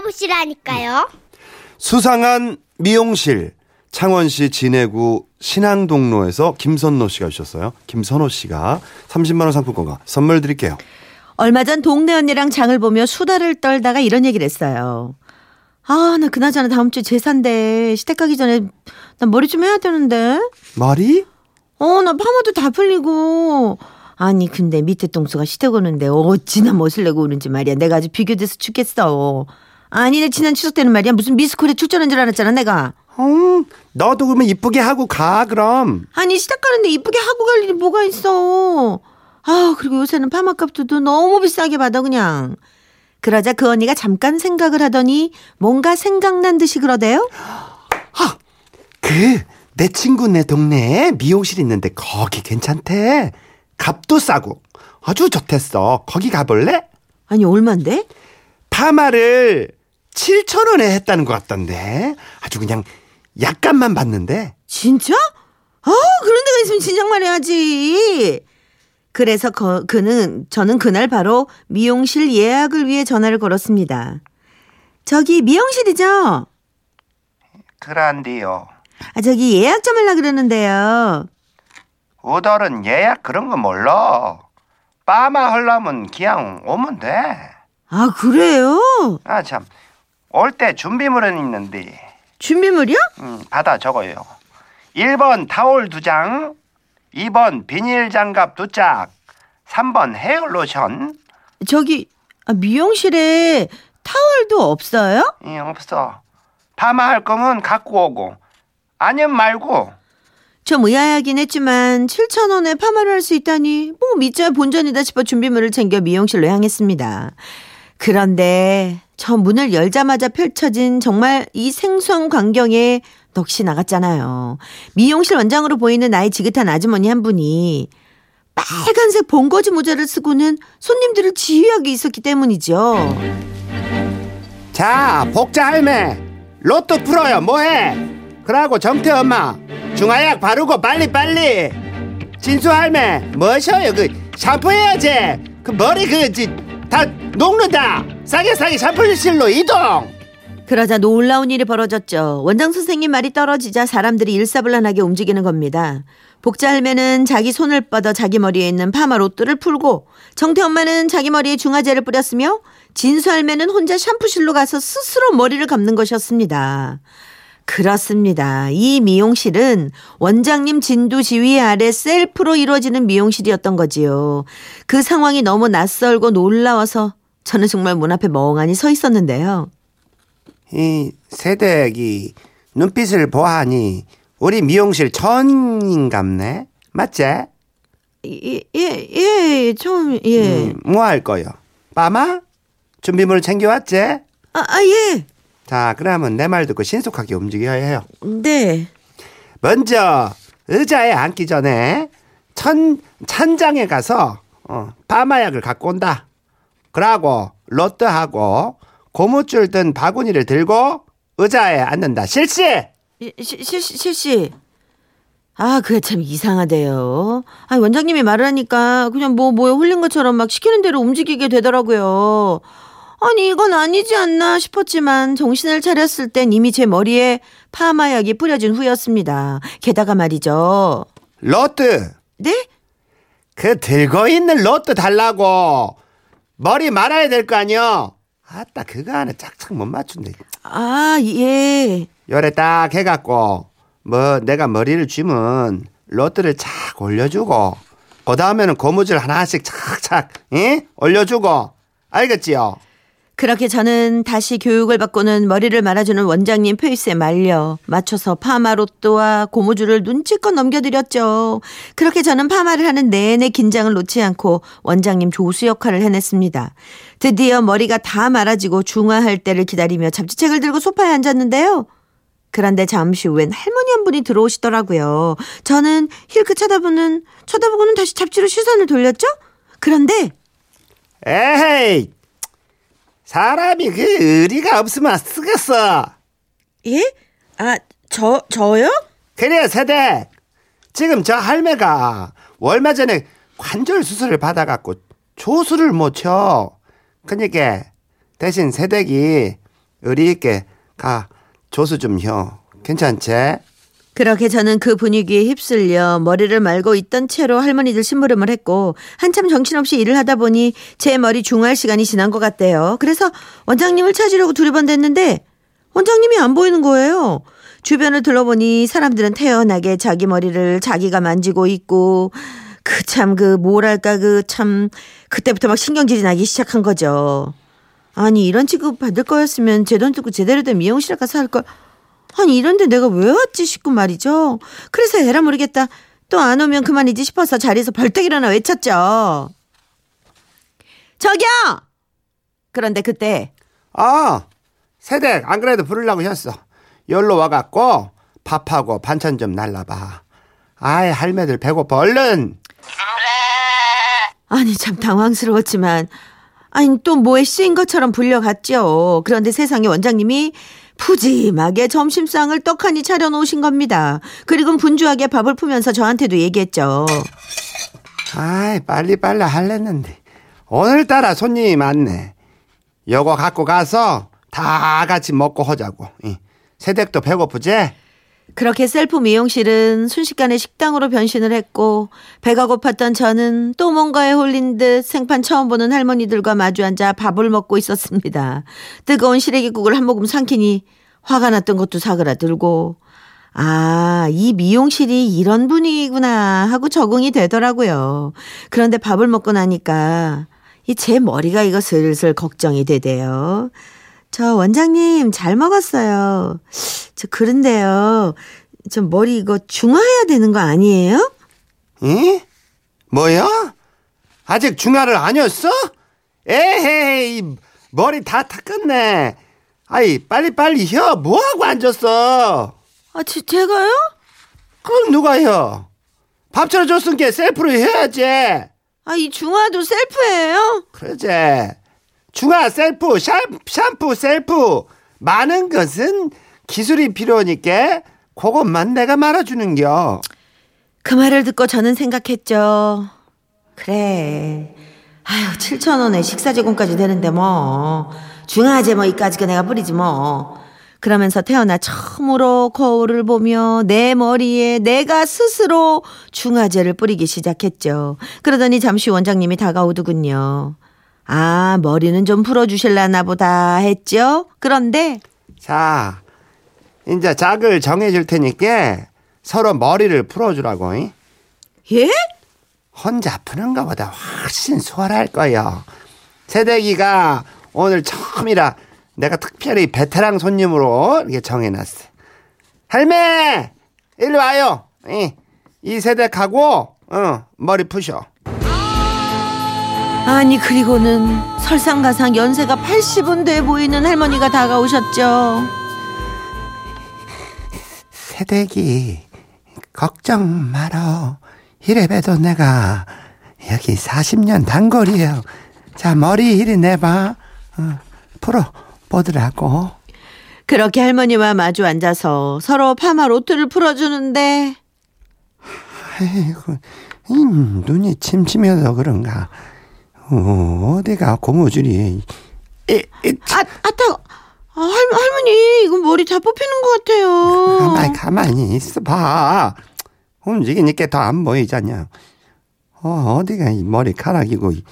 알아보시라니까요. 수상한 미용실 창원시 진해구 신항동로에서 김선노 씨가 주셨어요. 김선호 씨가 30만 원 상품권과 선물 드릴게요. 얼마 전 동네 언니랑 장을 보며 수다를 떨다가 이런 얘기를 했어요. 아, 나 그나저나 다음 주 제사인데 시댁 가기 전에 나 머리 좀 해야 되는데. 머리? 어, 나 파마도 다 풀리고. 아니, 근데 밑에 똥수가 시댁 오는데 어찌나 멋을 내고 오는지 말이야. 내가 아주 비교돼서 죽겠어. 아니, 내 지난 추석 때는 말이야. 무슨 미스콜에 출전한 줄 알았잖아, 내가. 음, 너도 그러면 이쁘게 하고 가 그럼. 아니, 시댁 가는데 이쁘게 하고 갈 일이 뭐가 있어. 아, 그리고 요새는 파마값도 너무 비싸게 받아, 그냥. 그러자 그 언니가 잠깐 생각을 하더니 뭔가 생각난 듯이 그러대요. 그내 친구네 동네에 미용실 있는데 거기 괜찮대. 값도 싸고 아주 좋댔어. 거기 가볼래? 아니, 얼만데? 파마를 7천 원에 했다는 것 같던데. 아주 그냥 약간만 받는데. 진짜? 아, 그런 데가 있으면 진작 말 해야지. 그래서 거, 그는 저는 그날 바로 미용실 예약을 위해 전화를 걸었습니다. 저기 미용실이죠? 그란디요. 아, 저기 예약 좀 하려 그러는데요. 우덜은 예약 그런 거 몰라. 빠마 하려면 그냥 오면 돼. 아, 그래요? 아 참. 올 때 준비물은 있는데 준비물이요? 음, 받아 적어요. 1번 타올 두 장, 2번 비닐 장갑 두 짝, 3번 헤어 로션. 저기 아, 미용실에 타월도 없어요? 이 없어. 파마할 거면 갖고 오고. 아니면 말고. 좀 의아하긴 했지만 7천 원에 파마를 할 수 있다니 뭐 믿자 본전이다 싶어 준비물을 챙겨 미용실로 향했습니다. 그런데 저 문을 열자마자 펼쳐진 정말 이 생소한 광경에 넋이 나갔잖아요. 미용실 원장으로 보이는 나이 지긋한 아주머니 한 분이 빨간색 본거지 모자를 쓰고는 손님들을 지휘하게 있었기 때문이죠. 자, 복자 할매. 로또 풀어요. 뭐해? 그러고 정태 엄마. 중화약 바르고 빨리 빨리. 진수 할매. 뭐셔요? 그 샴푸 해야지. 그 머리 그 다 녹는다. 싸게 싸게 샴푸실로 이동. 그러자 놀라운 일이 벌어졌죠. 원장 선생님 말이 떨어지자 사람들이 일사불란하게 움직이는 겁니다. 복자 할매는 자기 손을 뻗어 자기 머리에 있는 파마 로또를 풀고 정태 엄마는 자기 머리에 중화제를 뿌렸으며 진수 할매는 혼자 샴푸실로 가서 스스로 머리를 감는 것이었습니다. 그렇습니다. 이 미용실은 원장님 진두 지휘 아래 셀프로 이루어지는 미용실이었던 거지요. 그 상황이 너무 낯설고 놀라워서 저는 정말 문 앞에 멍하니 서 있었는데요. 이 세댁이 눈빛을 보아하니 우리 미용실 전인갑네. 맞지? 예, 예, 예, 좀, 예. 음, 뭐할 거요? 빠마? 준비물 챙겨왔지? 아, 아, 예. 자, 그러면 내 말 듣고 신속하게 움직여야 해요. 네. 먼저 의자에 앉기 전에 천 천장에 가서 어, 파마약을 갖고 온다. 그러고 로또하고 고무줄 든 바구니를 들고 의자에 앉는다. 실시. 예, 시, 시, 시, 실시. 아, 그게 참 이상하대요. 아니, 원장님이 말을 하니까 그냥 뭐, 뭐에 홀린 것처럼 막 시키는 대로 움직이게 되더라고요. 아니, 이건 아니지 않나 싶었지만 정신을 차렸을 땐 이미 제 머리에 파마약이 뿌려진 후였습니다. 게다가 말이죠. 로또. 네? 그 들고 있는 로또 달라고. 머리 말아야 될 거 아니여. 아따 그거 하나 짝짝 못 맞춘대. 아, 예. 요래 딱 해갖고 뭐 내가 머리를 쥐면 로또를 착 올려주고 그 다음에는 고무줄 하나씩 착착 예? 올려주고 알겠지요? 그렇게 저는 다시 교육을 받고는 머리를 말아주는 원장님 페이스에 말려 맞춰서 파마 로또와 고무줄을 눈치껏 넘겨드렸죠. 그렇게 저는 파마를 하는 내내 긴장을 놓지 않고 원장님 조수 역할을 해냈습니다. 드디어 머리가 다 말아지고 중화할 때를 기다리며 잡지책을 들고 소파에 앉았는데요. 그런데 잠시 후엔 할머니 한 분이 들어오시더라고요. 저는 힐끗 쳐다보는 쳐다보고는 다시 잡지로 시선을 돌렸죠. 그런데 에헤이 사람이 그 의리가 없으면 쓰겠어 예? 아, 저 저요? 그래 세대 지금 저 할매가 얼마 전에 관절 수술을 받아갖고 조수를 못 쳐. 그러니까 대신 세댁이 의리 있게 가 조수 좀 혀 괜찮지? 그렇게 저는 그 분위기에 휩쓸려 머리를 말고 있던 채로 할머니들 심부름을 했고 한참 정신없이 일을 하다 보니 제 머리 중할 시간이 지난 것 같대요. 그래서 원장님을 찾으려고 두리번댔는데 원장님이 안 보이는 거예요. 주변을 둘러보니 사람들은 태연하게 자기 머리를 자기가 만지고 있고 그 참 그 뭐랄까 그 참 그때부터 막 신경질이 나기 시작한 거죠. 아니 이런 취급 받을 거였으면 제 돈 듣고 제대로 된 미용실에 가서 할 걸. 아니 이런데 내가 왜 왔지 싶고 말이죠. 그래서 에라 모르겠다. 또 안 오면 그만이지 싶어서 자리에서 벌떡 일어나 외쳤죠. 저기요. 그런데 그때 아 세댁 안 그래도 부르려고 했어 열로 와갖고 밥하고 반찬 좀 날라봐 아이 할매들 배고파 얼른 아니 참 당황스러웠지만 아니 또 뭐에 씌인 것처럼 불려갔죠. 그런데 세상에 원장님이 푸짐하게 점심상을 떡하니 차려놓으신 겁니다. 그리고 분주하게 밥을 푸면서 저한테도 얘기했죠. 아이 빨리빨리 할랬는데 오늘따라 손님이 많네 요거 갖고 가서 다 같이 먹고 하자고 이. 세댁도 배고프지? 그렇게 셀프 미용실은 순식간에 식당으로 변신을 했고 배가 고팠던 저는 또 뭔가에 홀린 듯 생판 처음 보는 할머니들과 마주 앉아 밥을 먹고 있었습니다. 뜨거운 시래기국을 한 모금 삼키니 화가 났던 것도 사그라들고 아, 이 미용실이 이런 분위기구나 하고 적응이 되더라고요. 그런데 밥을 먹고 나니까 이 제 머리가 이거 슬슬 걱정이 되대요. 저 원장님 잘 먹었어요. 저 그런데요. 저 머리 이거 중화해야 되는 거 아니에요? 응? 뭐야? 아직 중화를 아니었어? 에헤이 머리 다 탔겠네 아이 빨리빨리 혀 뭐하고 앉았어 아, 제, 제가요? 그럼 누가 혀? 밥 차려줬으니까 셀프로 해야지 아, 이 중화도 셀프예요? 그러지 중화 셀프 샴, 샴푸 셀프 많은 것은 기술이 필요하니까 그것만 내가 말아주는겨 그 말을 듣고 저는 생각했죠. 그래. 아유, 7천 원에 식사 제공까지 되는데 뭐. 중화제 뭐 이까짓 거 내가 뿌리지 뭐. 그러면서 태어나 처음으로 거울을 보며 내 머리에 내가 스스로 중화제를 뿌리기 시작했죠. 그러더니 잠시 원장님이 다가오더군요. 아, 머리는 좀 풀어주실라나 보다 했죠. 그런데 자 이제 짝을 정해줄 테니까 서로 머리를 풀어주라고 잉? 예? 혼자 푸는 것보다 훨씬 수월할 거요. 세대기가 오늘 처음이라 내가 특별히 베테랑 손님으로 이렇게 정해놨어. 할매, 일로 와요. 이, 이 세대하고 어, 머리 푸셔. 아니 그리고는 설상가상 연세가 80은 돼 보이는 할머니가 다가오셨죠. 세대기 걱정 말어. 이래봬도 내가 여기 40년 단골이에요. 자 머리 이리 내봐. 어, 풀어 보더라고. 그렇게 할머니와 마주 앉아서 서로 파마 로트를 풀어주는데 아이고, 음, 눈이 침침해서 그런가. 어, 어디가 고무줄이. 이, 이, 아, 아따 아, 할, 할머니 이거 머리 다 뽑히는 것 같아요. 가만히, 가만히 있어봐. 움직이니까 더 안 보이잖냐. 어, 어디가 이 머리카락이고, 이,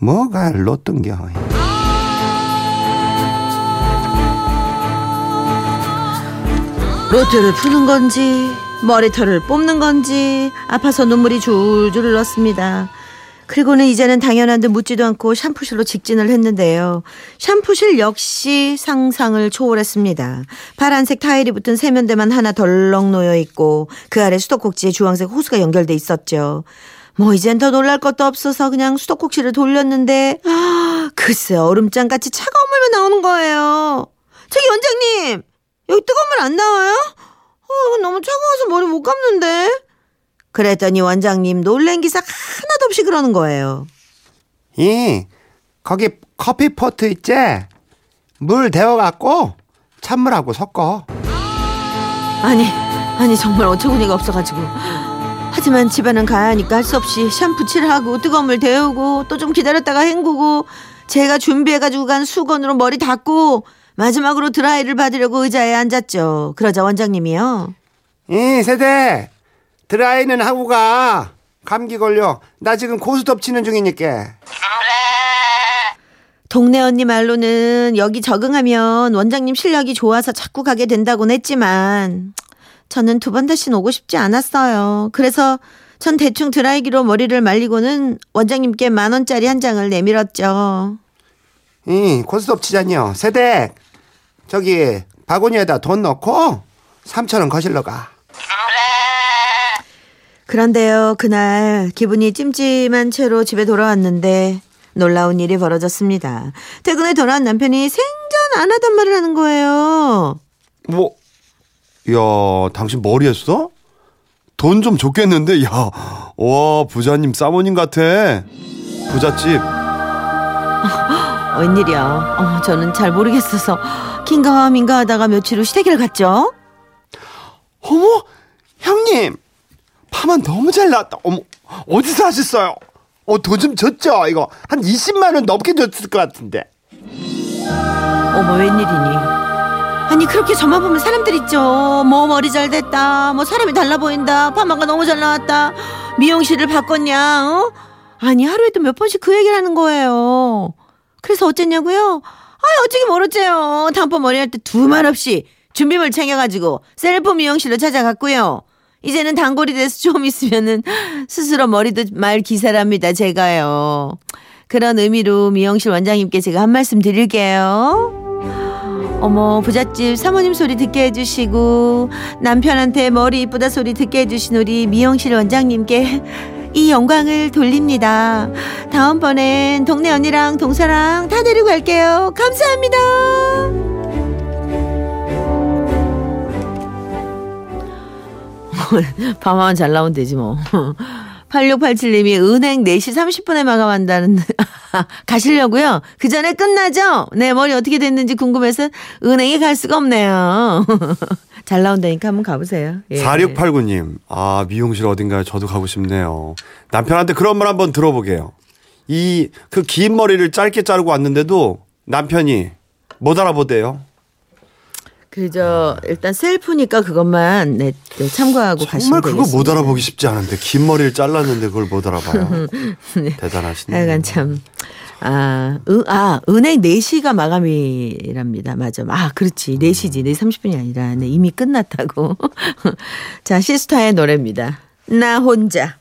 뭐가 로뜬겨. 로트를 푸는 건지 머리털을 뽑는 건지 아파서 눈물이 줄줄 흘렀습니다. 그리고는 이제는 당연한 듯 묻지도 않고 샴푸실로 직진을 했는데요. 샴푸실 역시 상상을 초월했습니다. 파란색 타일이 붙은 세면대만 하나 덜렁 놓여 있고 그 아래 수도꼭지에 주황색 호스가 연결돼 있었죠. 뭐 이젠 더 놀랄 것도 없어서 그냥 수도꼭지를 돌렸는데 아, 글쎄 얼음장 같이 차가운 물만 나오는 거예요. 저기 원장님 여기 뜨거운 물 안 나와요? 어, 너무 차가워서 머리 못 감는데. 그랬더니 원장님 놀란 기사 하나 도 없이 그러는 거예요. 이, 거기 커피포트 있지? 물 데워갖고 찬물하고 섞어. 아니, 아니 정말 어처구니가 없어가지고. 하지만 집에는 가야 하니까 할 수 없이 샴푸 칠하고 뜨거운 물 데우고 또 좀 기다렸다가 헹구고 제가 준비해가지고 간 수건으로 머리 닦고 마지막으로 드라이를 받으려고 의자에 앉았죠. 그러자 원장님이요. 이 세대 드라이는 하고 가. 감기 걸려. 나 지금 고수 덮치는 중이니까. 동네 언니 말로는 여기 적응하면 원장님 실력이 좋아서 자꾸 가게 된다곤 했지만 저는 두 번 다시 오고 싶지 않았어요. 그래서 전 대충 드라이기로 머리를 말리고는 원장님께 만 원짜리 한 장을 내밀었죠. 이 고수 덮치자니요. 세대 저기 바구니에다 돈 넣고 3천 원 거실러 가. 그런데요, 그날 기분이 찜찜한 채로 집에 돌아왔는데 놀라운 일이 벌어졌습니다. 퇴근에 돌아온 남편이 생전 안 하던 말을 하는 거예요. 뭐, 야, 당신 머리 했어? 돈 좀 줬겠는데? 야, 와, 부자님 사모님 같아. 부잣집. 어, 웬일이야. 어, 저는 잘 모르겠어서 긴가 민가 하다가 며칠 후 시댁을 갔죠. 어머 형님 파만 너무 잘 나왔다. 어머 어디서 하셨어요? 어 돈 좀 줬죠 이거 한 20만 원 넘게 줬을 것 같은데. 어머 웬일이니? 아니 그렇게 저만 보면 사람들 있죠. 뭐 머리 잘 됐다. 뭐 사람이 달라 보인다. 파마가 너무 잘 나왔다. 미용실을 바꿨냐? 어? 아니 하루에도 몇 번씩 그 얘기를 하는 거예요. 그래서 어쨌냐고요? 아 어떻게 모르죠요. 단번 머리 할 때 두말 없이 준비물 챙겨가지고 셀프 미용실로 찾아갔고요. 이제는 단골이 돼서 좀 있으면은 스스로 머리도 말 기사랍니다. 제가요. 그런 의미로 미용실 원장님께 제가 한 말씀 드릴게요. 어머 부잣집 사모님 소리 듣게 해주시고 남편한테 머리 이쁘다 소리 듣게 해주신 우리 미용실 원장님께 이 영광을 돌립니다. 다음번엔 동네 언니랑 동사랑 다 데리고 갈게요. 감사합니다. 밤하면 잘 나오면 되지 뭐. 8687님이 은행 4시 30분에 마감한다는 가시려고요? 그 전에 끝나죠? 네, 머리 어떻게 됐는지 궁금해서 은행에 갈 수가 없네요. 잘 나온다니까 한번 가보세요. 예. 4689님, 아, 미용실 어딘가에 저도 가고 싶네요. 남편한테 그런 말 한번 들어보게요. 이, 그 긴 머리를 짧게 자르고 왔는데도 남편이 못 알아보대요. 그저 일단 셀프니까 그것만 네, 네, 참고하고 정말 가시면 그거 되겠습니다. 못 알아보기 쉽지 않은데, 긴 머리를 잘랐는데 그걸 못 알아봐요. 네. 대단하시네요. 하여간 참. 아, 은, 아, 은행 4시가 마감이랍니다. 맞아. 아, 그렇지. 4시지. 4시 30분이 아니라. 네, 이미 끝났다고. 자, 시스타의 노래입니다. 나 혼자.